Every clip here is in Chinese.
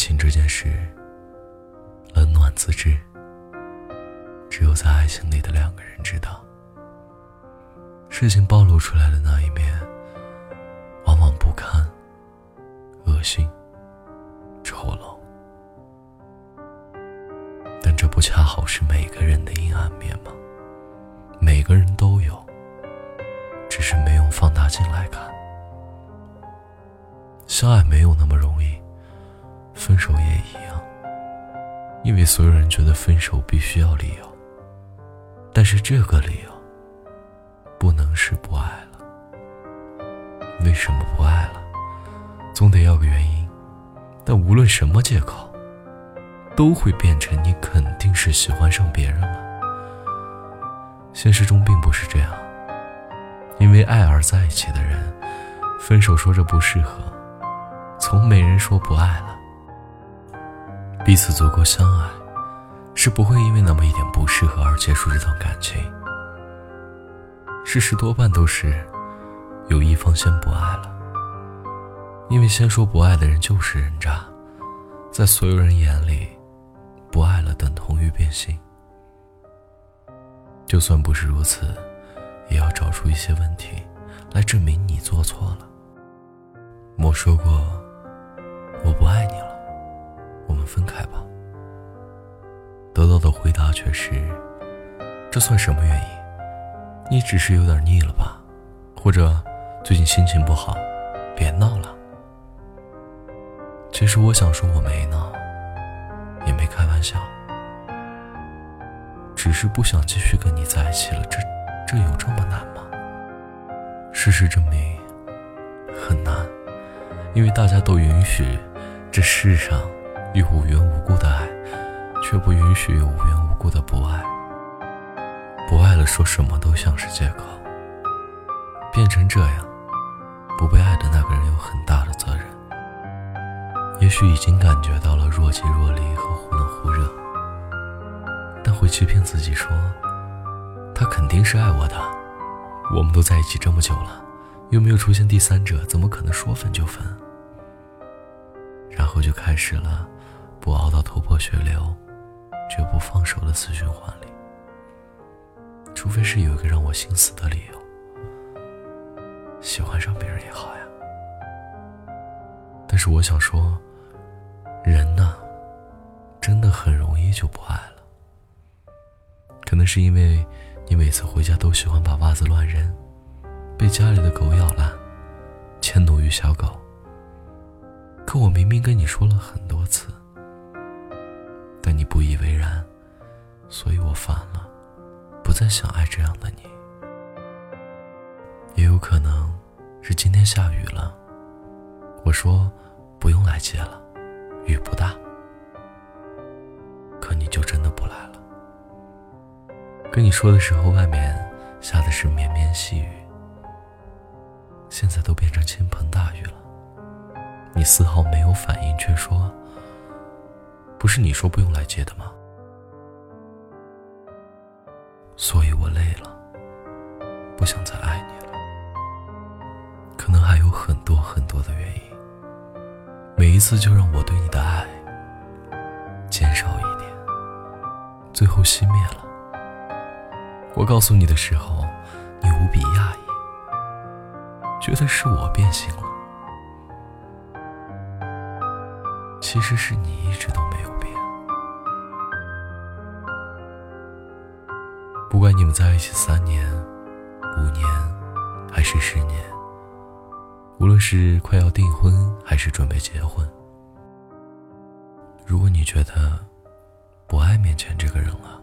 情这件事，冷暖自知。只有在爱情里的两个人知道，事情暴露出来的那一面，往往不堪、恶心、丑陋。但这不恰好是每个人的阴暗面吗？每个人都有，只是没用放大镜来看。相爱没有那么容易，分手也一样。因为所有人觉得分手必须要理由。但是这个理由不能是不爱了。为什么不爱了？总得要个原因。但无论什么借口，都会变成你肯定是喜欢上别人了。现实中并不是这样。因为爱而在一起的人，分手说着不适合，从没人说不爱了。彼此足够相爱。是不会因为那么一点不适合而结束这段感情。事实多半都是有一方先不爱了，因为先说不爱的人就是人渣，在所有人眼里，不爱了等同于变心。就算不是如此，也要找出一些问题来证明你做错了。莫说过我不爱你了，我们分开吧。得到的回答却是：“这算什么原因？你只是有点腻了吧？或者最近心情不好？别闹了。”其实我想说，我没闹，也没开玩笑，只是不想继续跟你在一起了。这这有这么难吗？事实证明，很难，因为大家都允许这世上有无缘无故的爱。却不允许有无缘无故的不爱，不爱了，说什么都像是借口。变成这样，不被爱的那个人有很大的责任。也许已经感觉到了若即若离和忽冷忽热，但会欺骗自己说，他肯定是爱我的。我们都在一起这么久了，又没有出现第三者，怎么可能说分就分？然后就开始了，不熬到头破血流。绝不放手的死循环里，除非是有一个让我心死的理由。喜欢上别人也好呀，但是我想说，人呢，真的很容易就不爱了。可能是因为你每次回家都喜欢把袜子乱扔，被家里的狗咬烂，迁怒于小狗。可我明明跟你说了很多次。但你不以为然，所以我烦了，不再想爱这样的你。也有可能是今天下雨了，我说不用来接了，雨不大。可你就真的不来了。跟你说的时候，外面下的是绵绵细雨，现在都变成倾盆大雨了，你丝毫没有反应，却说。不是你说不用来接的吗？所以我累了，不想再爱你了。可能还有很多很多的原因。每一次就让我对你的爱减少一点，最后熄灭了。我告诉你的时候，你无比讶异，觉得是我变心了。其实是你一直都没有变。不管你们在一起三年、五年，还是十年，无论是快要订婚还是准备结婚，如果你觉得不爱面前这个人了，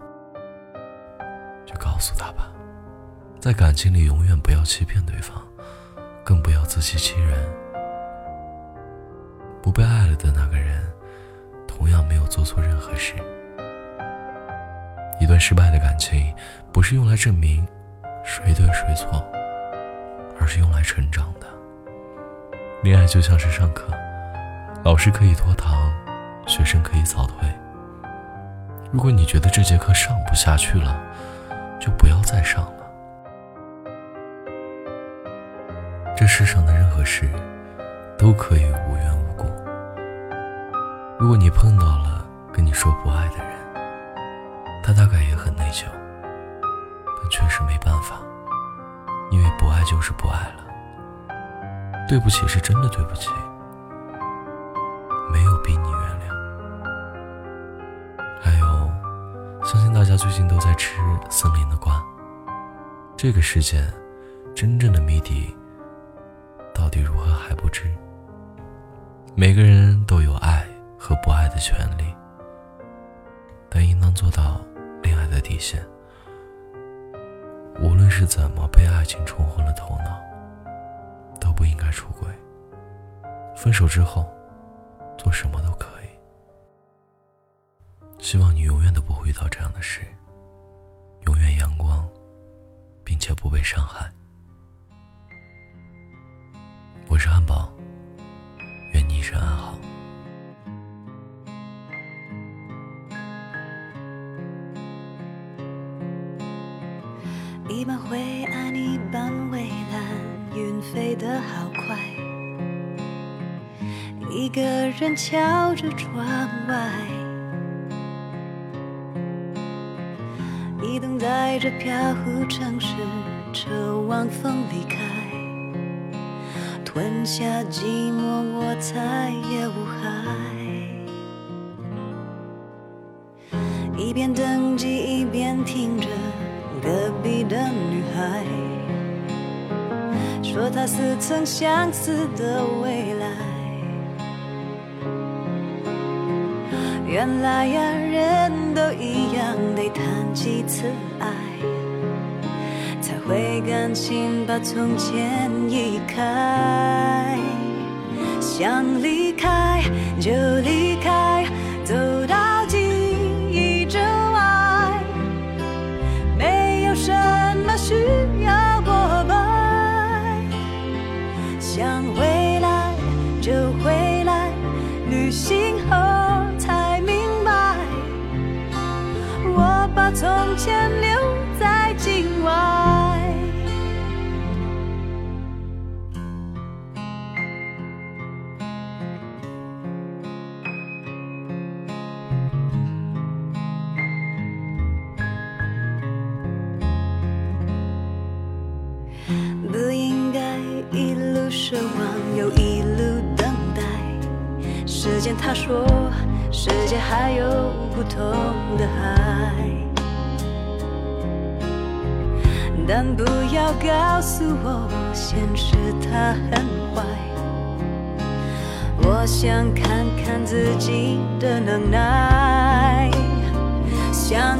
就告诉他吧，在感情里永远不要欺骗对方，更不要自欺欺人。不被爱了的那个人，同样没有做错任何事。一段失败的感情，不是用来证明谁对谁错，而是用来成长的。恋爱就像是上课，老师可以拖堂，学生可以早退。如果你觉得这节课上不下去了，就不要再上了。这世上的任何事，都可以无缘无。如果你碰到了跟你说不爱的人，他大概也很内疚，但确实没办法，因为不爱就是不爱了。对不起是真的对不起，没有逼你原谅。还有，相信大家最近都在吃森林的瓜。这个世界，真正的谜底到底如何还不知。每个人都有和不爱的权利，但应当做到恋爱的底线。无论是怎么被爱情冲昏了头脑。都不应该出轨。分手之后，做什么都可以。希望你永远都不会遇到这样的事，永远阳光，并且不被伤害。我是汉堡，愿你一生安好。一半灰暗，一半蔚蓝。云飞得好快，一个人瞧着窗外，一动在这飘忽城市，车往风离开，吞下寂寞，我再也无害。一边等机，一边说他似曾相识的未来，原来呀，人都一样，得谈几次爱，才会甘心把从前移开。想离开就离后才明白，我把从前留他说，世界还有不同的海，但不要告诉我，现实它很坏。我想看看自己的能耐，想